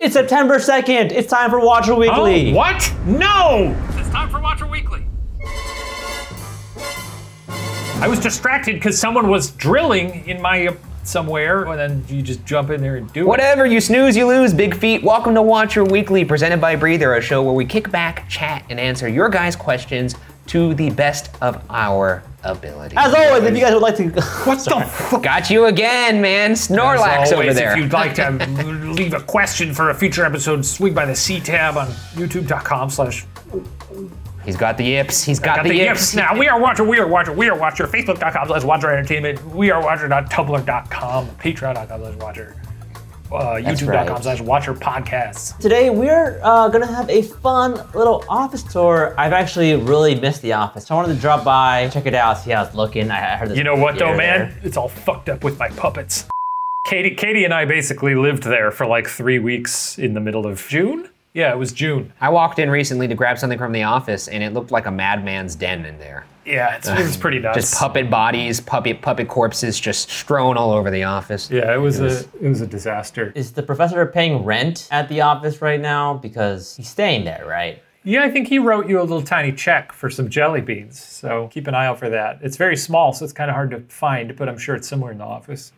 It's September 2nd. It's time for Watcher Weekly. Oh, what? No! It's time for Watcher Weekly. I was distracted because someone was drilling in my uh, somewhere, and then you just jump in there and do it. Whatever, you snooze, you lose, big feet. Welcome to Watcher Weekly, presented by Breather, a show where we kick back, chat, and answer your guys' questions to the best of our ability. As always, if you guys would like to. What the fuck? Got you again, man. Snorlax As over always, there. If you'd like to leave a question for a future episode, swing by the C tab on youtube.com slash He's got the yips. He's got, got the, the yips. yips. Now we are Watcher, we are Watcher, we are Watcher, Facebook.com slash Watcher Entertainment, we are Watcher.tumblr.com, Patreon.com slash Watcher, uh, YouTube.com right. slash Watcher Podcasts. Today, we're uh, going to have a fun little office tour. I've actually really missed the office. So I wanted to drop by, check it out, see how it's looking. I I heard this. You know what though, man? there. It's all fucked up with my puppets. Katie, Katie and I basically lived there for like three weeks in the middle of June. Yeah, it was June. I walked in recently to grab something from the office, and it looked like a madman's den in there. Yeah, it's, it was pretty nuts. Just puppet bodies, puppet puppet corpses, just strewn all over the office. Yeah, it was, a it was a disaster. Is the professor paying rent at the office right now? Because he's staying there, right? Yeah, I think he wrote you a little tiny check for some jelly beans. So keep an eye out for that. It's very small, so it's kind of hard to find, but I'm sure it's somewhere in the office.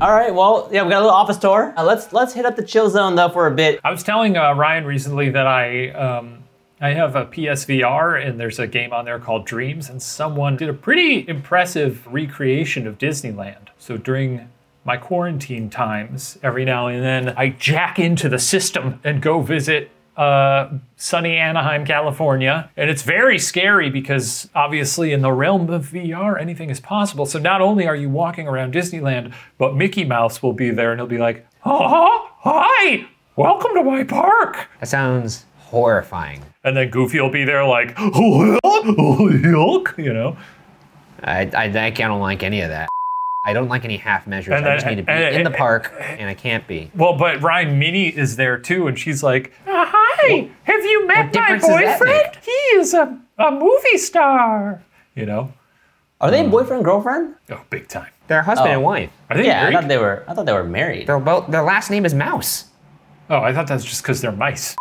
All right. Well, yeah, we got a little office tour. Uh, let's let's hit up the chill zone though for a bit. I was telling uh, Ryan recently that I um, I have a PSVR and there's a game on there called Dreams, and someone did a pretty impressive recreation of Disneyland. So during my quarantine times, every now and then I jack into the system and go visit uh, sunny Anaheim, California. And it's very scary because obviously in the realm of VR, anything is possible. So not only are you walking around Disneyland, but Mickey Mouse will be there and he'll be like, oh, hi, welcome to my park. That sounds horrifying. And then Goofy will be there like, oh, yuck, you know? I, I, I don't like any of that. I don't like any half measures. And I then- just need to be and- in the park, and I can't be. Well, but Ryan Minnie is there too, and she's like, "Uh, "Hi, have you met my difference does that boyfriend? He is a, a movie star." You know? Are they boyfriend girlfriend? Oh, big time. They're husband Oh. and wife. Are they Yeah, I thought they were. I thought they were married. They're both. Their last name is Mouse. oh, I thought that's just because they're mice.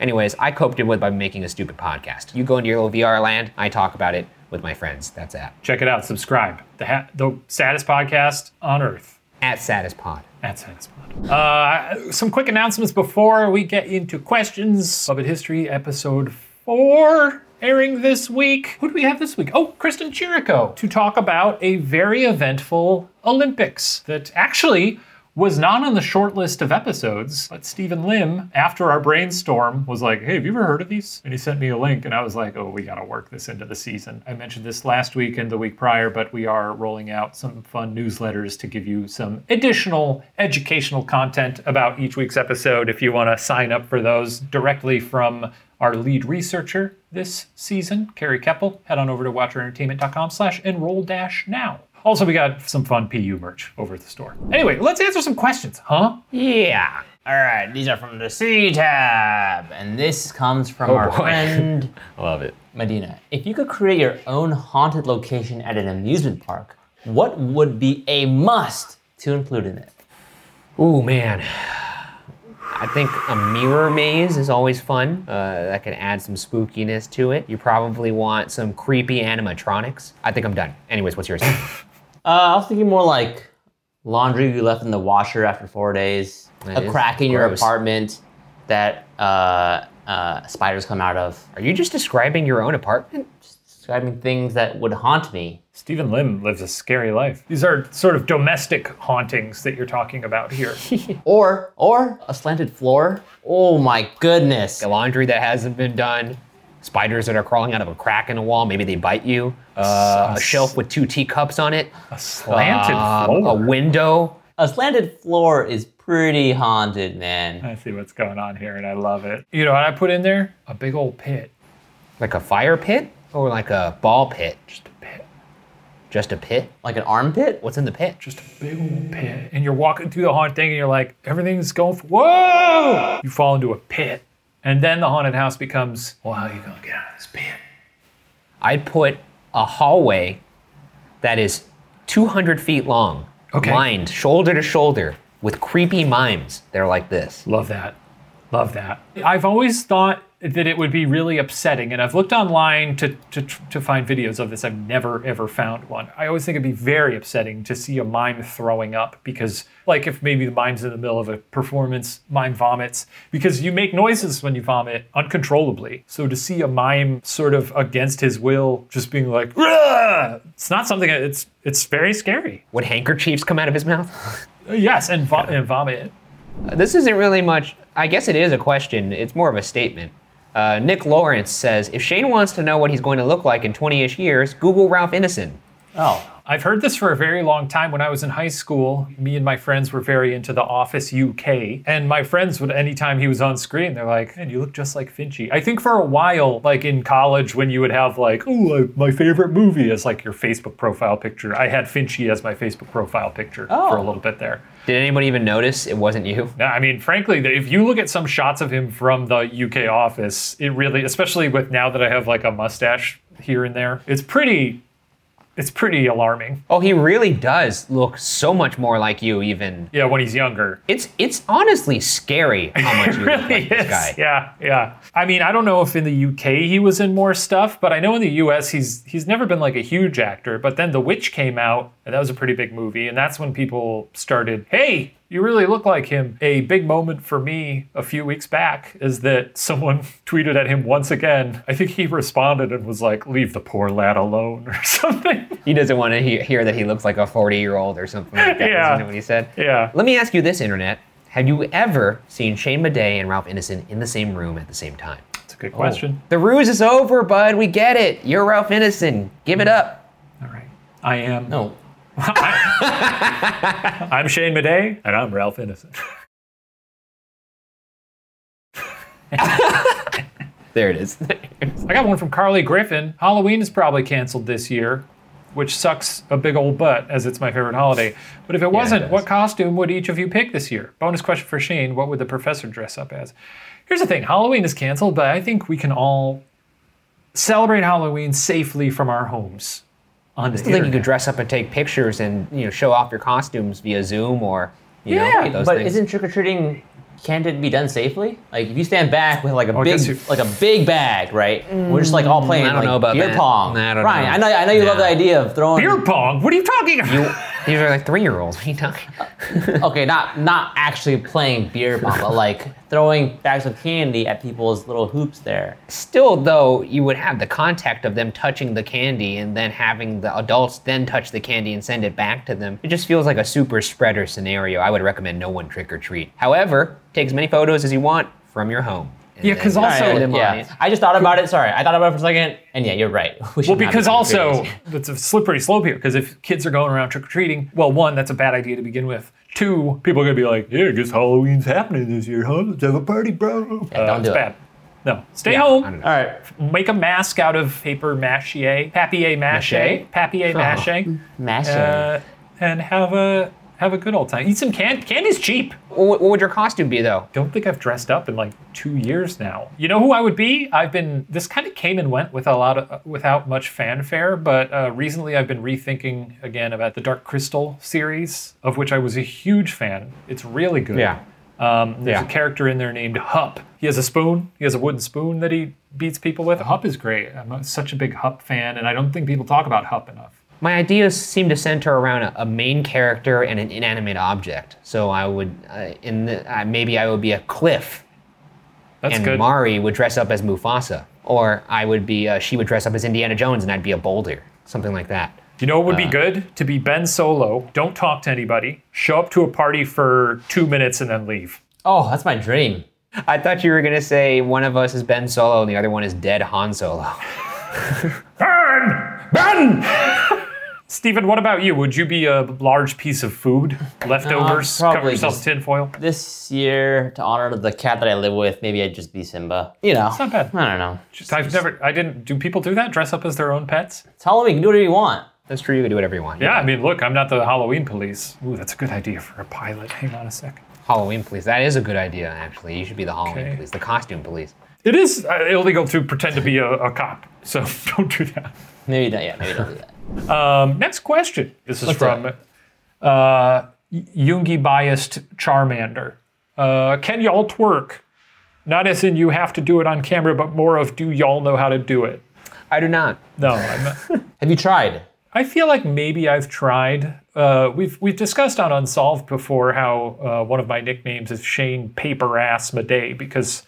Anyways, I coped it with by making a stupid podcast. You go into your little VR land, I talk about it with my friends. That's that. Check it out. Subscribe. The ha- the saddest podcast on earth. At Saddest Pod. At Saddest Pod. Uh, some quick announcements before we get into questions. Love It History episode four airing this week. Who do we have this week? Oh, Kristen Chirico to talk about a very eventful Olympics that actually was not on the short list of episodes, but Steven Lim, after our brainstorm, was like, Hey, have you ever heard of these? And he sent me a link, and I was like, Oh, we gotta work this into the season. I mentioned this last week and the week prior, but we are rolling out some fun newsletters to give you some additional educational content about each week's episode if you wanna sign up for those directly from our lead researcher this season, Carrie Keppel. Head on over to watcherentertainment.com slash enroll dash now. Also, we got some fun PU merch over at the store. Anyway, let's answer some questions, huh? Yeah. All right, these are from the C tab, and this comes from Oh, our boy. friend Love it. Medina. If you could create your own haunted location at an amusement park, what would be a must to include in it? Ooh, man. I think a mirror maze is always fun. Uh, that can add some spookiness to it. You probably want some creepy animatronics. I think I'm done. Anyways, what's yours? Uh, I was thinking more like laundry you left in the washer after four days, That a crack in your apartment that uh, uh, spiders come out of. Are you just describing your own apartment? Describing things that would haunt me. Steven Lim lives a scary life. These are sort of domestic hauntings that you're talking about here. Or, or a slanted floor. Oh my goodness. The laundry that hasn't been done. Spiders that are crawling out of a crack in a wall. Maybe they bite you. Uh, a shelf with two teacups on it. A slanted floor. a window. A slanted floor is pretty haunted, man. I see what's going on here and I love it. You know what I put in there? A big old pit. Like a fire pit or like a ball pit? Just a pit. Just a pit? Like an armpit? What's in the pit? Just a big old pit. And you're walking through the haunted thing and you're like, everything's going, f- whoa! You fall into a pit. And then the haunted house becomes, well, how are you going to get out of this pit? I'd put a hallway that is 200 feet long Okay. lined shoulder to shoulder with creepy mimes. They're like this. Love that. Love that. I've always thought that it would be really upsetting, and I've looked online to, to, to find videos of this. I've never, ever found one. I always think it'd be very upsetting to see a mime throwing up because, like, if maybe the mime's in the middle of a performance, mime vomits, because you make noises when you vomit uncontrollably. So to see a mime sort of against his will, just being like, "Rah!" it's not something, it's, it's very scary. Would handkerchiefs come out of his mouth? Uh, yes, and, vo- and vomit. This isn't really much. I guess it is a question. It's more of a statement. Uh, Nick Lawrence says if Shane wants to know what he's going to look like in 20 ish years, Google Ralph Ineson. Oh, I've heard this for a very long time. When I was in high school, me and my friends were very into The Office UK. And my friends would, anytime he was on screen, they're like, man, you look just like Finchy. I think for a while, like in college, when you would have like, oh, my favorite movie as like your Facebook profile picture, I had Finchy as my Facebook profile picture for a Oh. little bit there. Did anybody even notice it wasn't you? Now, I mean, frankly, if you look at some shots of him from the UK office, it really, especially with now that I have like a mustache here and there, it's pretty, it's pretty alarming. Oh, he really does look so much more like you, even. Yeah, when he's younger. It's it's honestly scary how much you look really like this guy. Yeah, yeah. I mean, I don't know if in the UK he was in more stuff, but I know in the US he's he's never been like a huge actor. But then The Witch came out, and that was a pretty big movie, and that's when people started, hey. You really look like him. A big moment for me a few weeks back is that someone tweeted at him once again. I think he responded and was like, "Leave the poor lad alone" or something. He doesn't want to he- hear that he looks like a 40 year old or something like that. Yeah. Isn't what he said? Yeah. Let me ask you this, Internet. Have you ever seen Shane Madej and Ralph Ineson in the same room at the same time? It's a good question. Oh. The ruse is over, bud. We get it. You're Ralph Ineson. Give it up. All right. I am. no. I'm Shane Madej, and I'm Ralph Ineson. There it is. I got one from Carly Griffin. Halloween is probably canceled this year, which sucks a big old butt as it's my favorite holiday. But if it wasn't, does. what costume would each of you pick this year? Bonus question for Shane What would the professor dress up as? Here's the thing Halloween is canceled, but I think we can all celebrate Halloween safely from our homes. On the I think you internet. could dress up and take pictures and you know show off your costumes via Zoom or you Yeah, know those But things. isn't trick or treating? Can't it be done safely? Like if you stand back with like a I big, you- like a big bag, right? We're just like all mm, playing I don't like know about beer that. pong. I don't Ryan, know. I know, I know you love the idea of throwing. Beer pong? What are you talking about? You- these are like three year olds. What are you talking? okay, not not actually playing beer pong, but like throwing bags of candy at people's little hoops there. Still, though, you would have the contact of them touching the candy and then having the adults then touch the candy and send it back to them. It just feels like a super spreader scenario. I would recommend no one trick or treat. However, take as many photos as you want from your home. And Yeah, then 'cause send also- them on yeah. I just thought about it. Sorry, I thought about it for a second, and yeah, you're right. We Well, not be because also it's a slippery slope here. Because if kids are going around trick or treating, well, one, that's a bad idea to begin with. Two, people are gonna be like, "Yeah, I guess Halloween's happening this year, huh? Let's have a party, bro." Yeah, don't it's do it. bad. No, stay Yeah, I home. don't know. all right, Make a mask out of paper mache, papier mache, Mache? papier mache, mash it. uh, and have a have a good old time. Eat some candy. Candy's cheap. What, what would your costume be, though? Don't think I've dressed up in like two years now. You know who I would be? I've been. This kind of came and went with a lot of without much fanfare, but uh, recently I've been rethinking again about the Dark Crystal series, of which I was a huge fan. It's really good. Yeah. Um, there's Yeah. a character in there named Hup. He has a spoon. He has a wooden spoon that he beats people with. Hup is great. I'm such a big Hup fan, and I don't think people talk about Hup enough. My ideas seem to center around a, a main character and an inanimate object. So I would, uh, in the, uh, maybe I would be a cliff, That's and good. Mari would dress up as Mufasa, or I would be, uh, she would dress up as Indiana Jones, and I'd be a boulder, something like that. You know what would be Uh. good? To be Ben Solo. Don't talk to anybody. Show up to a party for two minutes and then leave. oh, that's my dream. I thought you were gonna say one of us is Ben Solo and the other one is dead Han Solo. Ben! Ben! Steven, what about you? Would you be a large piece of food? Leftovers? probably cover yourself in tinfoil? This year, to honor the cat that I live with, maybe I'd just be Simba. You know, It's not bad. I don't know. I've never, I didn't, do people do that? Dress up as their own pets? It's Halloween. You can do whatever you want. That's true. You can do whatever you want. Yeah, I mean, look, I'm not the Halloween police. Ooh, that's a good idea for a pilot. Hang on a second. Halloween police. That is a good idea, actually. You should be the Halloween Okay. police, the costume police. It is uh, illegal to pretend to be a, a cop, so don't do that. Maybe not. Yeah, maybe don't do that. Um, next question. This is from? Uh, Yoongi biased Charmander. Uh, can y'all twerk? Not as in you have to do it on camera, but more of do y'all know how to do it? I do not. No, I'm, Have you tried? I feel like maybe I've tried. Uh, we've we've discussed on Unsolved before how uh, one of my nicknames is Shane Paper Ass Madej because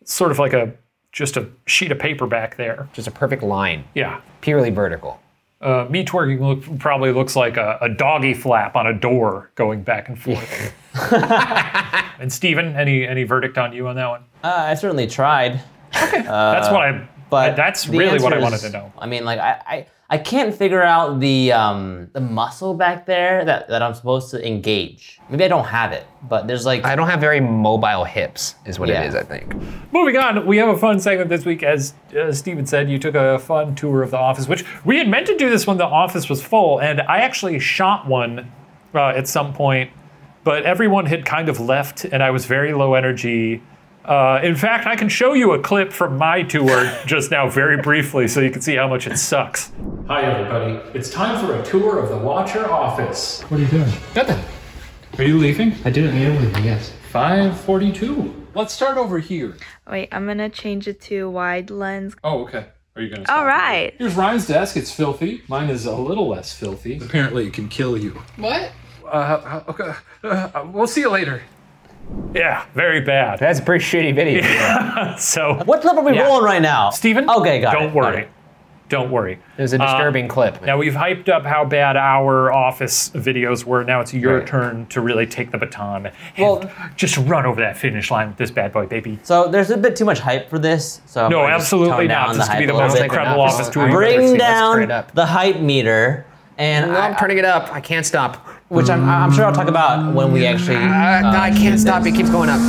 it's sort of like a just a sheet of paper back there. Just a perfect line, Yeah. purely vertical. Uh, me twerking look, probably looks like a, a doggy flap on a door going back and forth. and Steven, any any verdict on you on that one? Uh, I certainly tried. Okay, That's what I. But that's really what I wanted is- to know. I mean, like I, I, I can't figure out the um the muscle back there that, that I'm supposed to engage. Maybe I don't have it, but there's like I don't have very mobile hips, is what Yeah. it is, I think. Moving on, we have a fun segment this week. As uh, Steven said, you took a fun tour of the office, which we had meant to do this when the office was full, and I actually shot one uh, at some point, but everyone had kind of left, and I was very low energy. Uh, in fact, I can show you a clip from my tour just now, very briefly, so you can see how much it sucks. Hi, everybody. It's time for a tour of the Watcher office. What are you doing? Nothing. Are you leaving? I didn't mean anything, yes. 542. Let's start over here. Wait, I'm gonna change it to wide lens. Oh, okay. Are you going to All right. Here's Ryan's desk. It's filthy. Mine is a little less filthy. Apparently it can kill you. What? Uh, okay. Uh, we'll see you later. Yeah, very bad. That's a pretty shitty video. So, what clip are we Yeah. rolling right now? Steven? Okay, got Don't it, got worry. it. Don't worry. It was a disturbing um, clip. Now we've hyped up how bad our office videos were. Now it's your Right. turn to really take the baton. and Well- just run over that finish line with this bad boy, baby. So there's a bit too much hype for this. So I'm No, gonna just absolutely tone not. down This could be hype the a little most bit. incredible office tour you've ever Let's Bring let's turn it down up. the hype meter, and I'm turning it up. I can't stop. Which I'm, I'm sure I'll talk about when we actually. Uh, no, I can't stop. It keeps going up.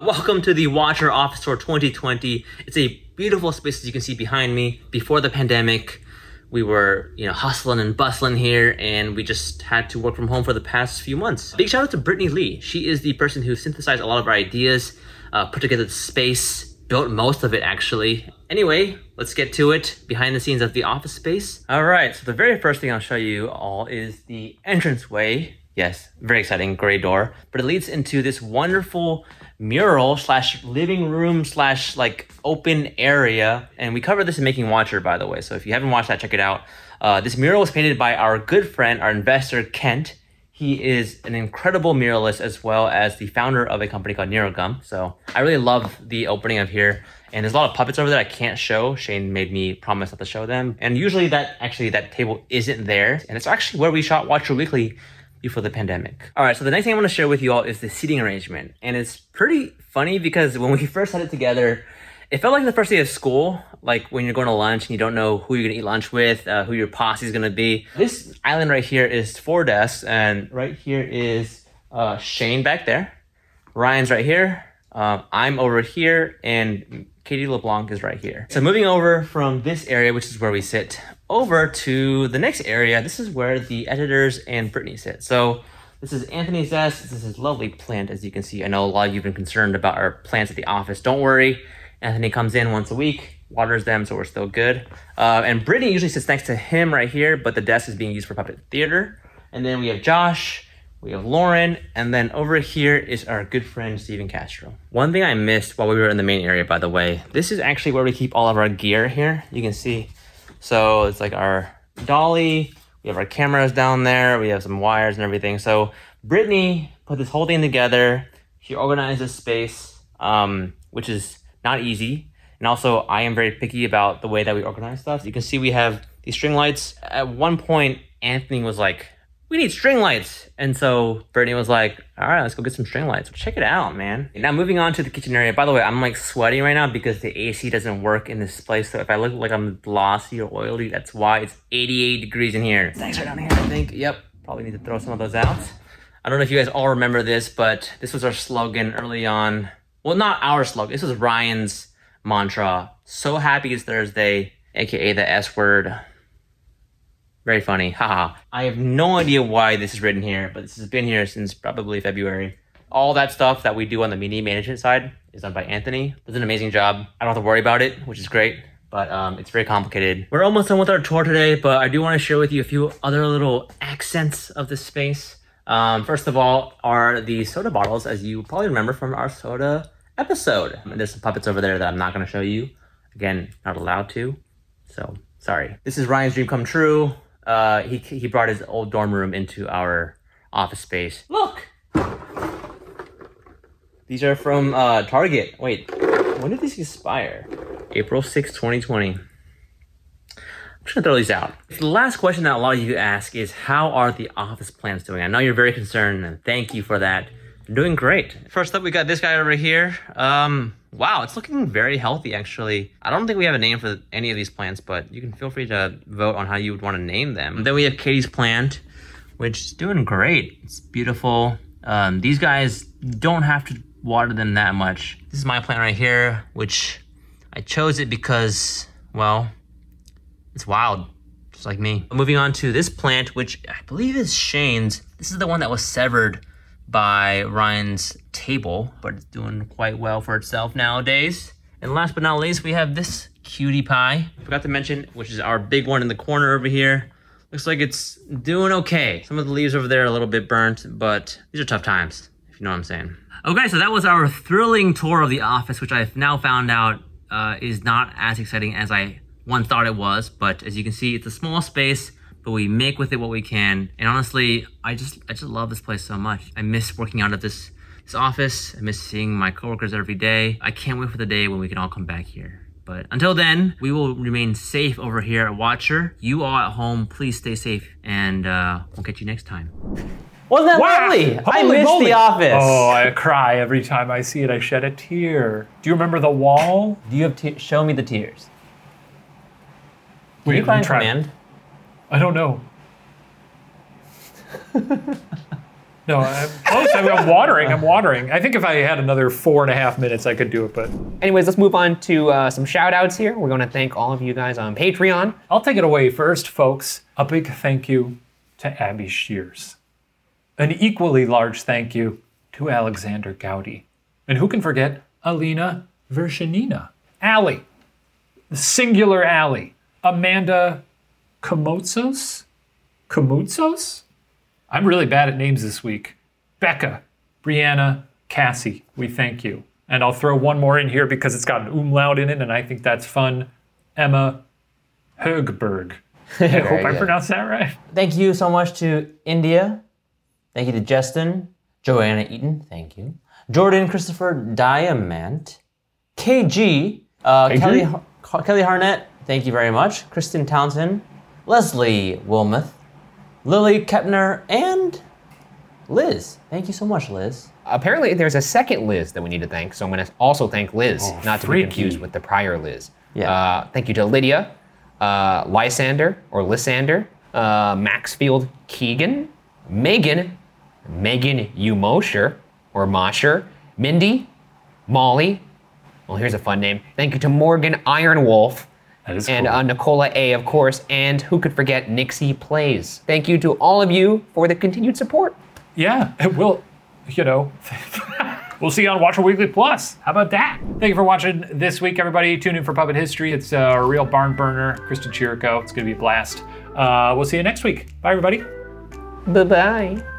Welcome to the Watcher Office Tour 2020. It's a beautiful space as you can see behind me. Before the pandemic, we were, you know, hustling and bustling here, and we just had to work from home for the past few months. Big shout out to Brittany Lee. She is the person who synthesized a lot of our ideas, uh, put together the space, built most of it actually. Anyway, let's get to it. Behind the scenes of the office space. All right, so the very first thing I'll show you all is the entranceway. Yes, very exciting, gray door, but it leads into this wonderful mural slash living room slash like open area. And we covered this in Making Watcher, by the way. So if you haven't watched that, check it out. Uh, this mural was painted by our good friend, our investor, Kent. He is an incredible muralist as well as the founder of a company called Neurogum. So I really love the opening of here. And there's a lot of puppets over there I can't show. Shane made me promise not to show them. And usually that actually that table isn't there. And it's actually where we shot Watcher Weekly before the pandemic. All right, so the next thing I want to share with you all is the seating arrangement. And it's pretty funny because when we first had it together, it felt like the first day of school, like when you're going to lunch and you don't know who you're going to eat lunch with, uh, who your posse is going to be. This island right here is four desks, and right here is uh, Shane back there. Ryan's right here. Um, I'm over here, and Katie LeBlanc is right here. So moving over from this area, which is where we sit, over to the next area. This is where the editors and Brittany sit. So this is Anthony's desk. This is his lovely plant, as you can see. I know a lot of you have been concerned about our plants at the office. Don't worry. Anthony comes in once a week, waters them, so we're still good. Uh, and Brittany usually sits next to him right here, but the desk is being used for puppet theater. And then we have Josh, we have Lauren, and then over here is our good friend Steven Castro. One thing I missed while we were in the main area, by the way, this is actually where we keep all of our gear here. You can see. So it's like our dolly, we have our cameras down there, we have some wires and everything. So Brittany put this whole thing together. She organized this space, um, which is not easy. And also, I am very picky about the way that we organize stuff. You can see we have these string lights. At one point, Anthony was like, we need string lights. And so Brittany was like, all right, let's go get some string lights. Check it out, man. Now moving on to the kitchen area. By the way, I'm like sweating right now because the AC doesn't work in this place. So if I look like I'm glossy or oily, that's why it's 88 degrees in here. Thanks right down here, I think. Yep, probably need to throw some of those out. I don't know if you guys all remember this, but this was our slogan early on. Well, not our slogan. This is Ryan's mantra. So happy it's Thursday, aka the S word. Very funny. Haha. I have no idea why this is written here, but this has been here since probably February. All that stuff that we do on the media management side is done by Anthony. Does an amazing job. I don't have to worry about it, which is great. but um, it's very complicated. We're almost done with our tour today, but I do want to share with you a few other little accents of the space. Um, first of all, are the soda bottles, as you probably remember from our soda episode. And there's some puppets over there that I'm not going to show you. Again, not allowed to. So sorry. This is Ryan's dream come true. Uh, he he brought his old dorm room into our office space. Look. These are from uh, Target. Wait, when did these expire? April 6, 2020. I'm just gonna throw these out. The last question that a lot of you ask is how are the office plants doing? I know you're very concerned and thank you for that. Doing great. First up, we got this guy over here. Um, wow, it's looking very healthy actually. I don't think we have a name for any of these plants, but you can feel free to vote on how you would want to name them. Then we have Katie's plant, which is doing great. It's beautiful. Um, these guys don't have to water them that much. This is my plant right here, which I chose it because, well, it's wild, just like me. Moving on to this plant, which I believe is Shane's. This is the one that was severed by Ryan's table, but it's doing quite well for itself nowadays. And last but not least, we have this cutie pie. Forgot to mention, which is our big one in the corner over here. Looks like it's doing okay. Some of the leaves over there are a little bit burnt, but these are tough times, if you know what I'm saying. Okay, so that was our thrilling tour of the office, which I've now found out uh, is not as exciting as I once thought it was. But as you can see, it's a small space, but we make with it what we can. And honestly, I just I just love this place so much. I miss working out of this this office. I miss seeing my coworkers every day. I can't wait for the day when we can all come back here. But until then, we will remain safe over here at Watcher. You all at home, please stay safe, and uh, we'll catch you next time. Wasn't that Wow! lovely? I Holy miss moly. The Office. Oh, I cry every time I see it. I shed a tear. Do you remember the wall? Do you have te- show me the tears? Wait, you cry I'm trying- command? I don't know. no, I'm close. I'm I'm watering. I'm watering. I think if I had another four and a half minutes, I could do it. But Anyways, let's move on to uh, some shout outs here. We're going to thank all of you guys on Patreon. I'll take it away first, folks. A big thank you to Abby Shears. An equally large thank you to Alexander Gowdy. And who can forget Alina Vershanina? Allie. The singular Allie. Amanda Komoutsos? Komoutsos? I'm really bad at names this week. Becca, Brianna, Cassie, we thank you. And I'll throw one more in here because it's got an umlaut in it, and I think that's fun. Emma Högberg. I hope I good. pronounced that right. Thank you so much to India. Thank you to Justin, Joanna Eaton. Thank you. Jordan Christopher Diamant, KG, uh, KG? Kelly Kelly Harnett. Thank you very much. Kristen Townsend, Leslie Wilmoth, Lily Kepner, and Liz. Thank you so much, Liz. Apparently, there's a second Liz that we need to thank, so I'm going to also thank Liz, Oh, not to be confused with the prior Liz. Yeah. Uh, thank you to Lydia, uh, Lysander or Lysander, uh, Maxfield Keegan, Megan, Megan U. Mosher or Mosher, Mindy, Molly. Well, here's a fun name. Thank you to Morgan Ironwolf. And cool. uh, Nicola A, of course, and who could forget Nixie Plays. Thank you to all of you for the continued support. Yeah, it will, you know, we'll see you on Watcher Weekly Plus. How about that? Thank you for watching this week, everybody. Tune in for Puppet History. It's a real barn burner. Kristen Chirico. It's going to be a blast. Uh, we'll see you next week. Bye, everybody. Bye bye.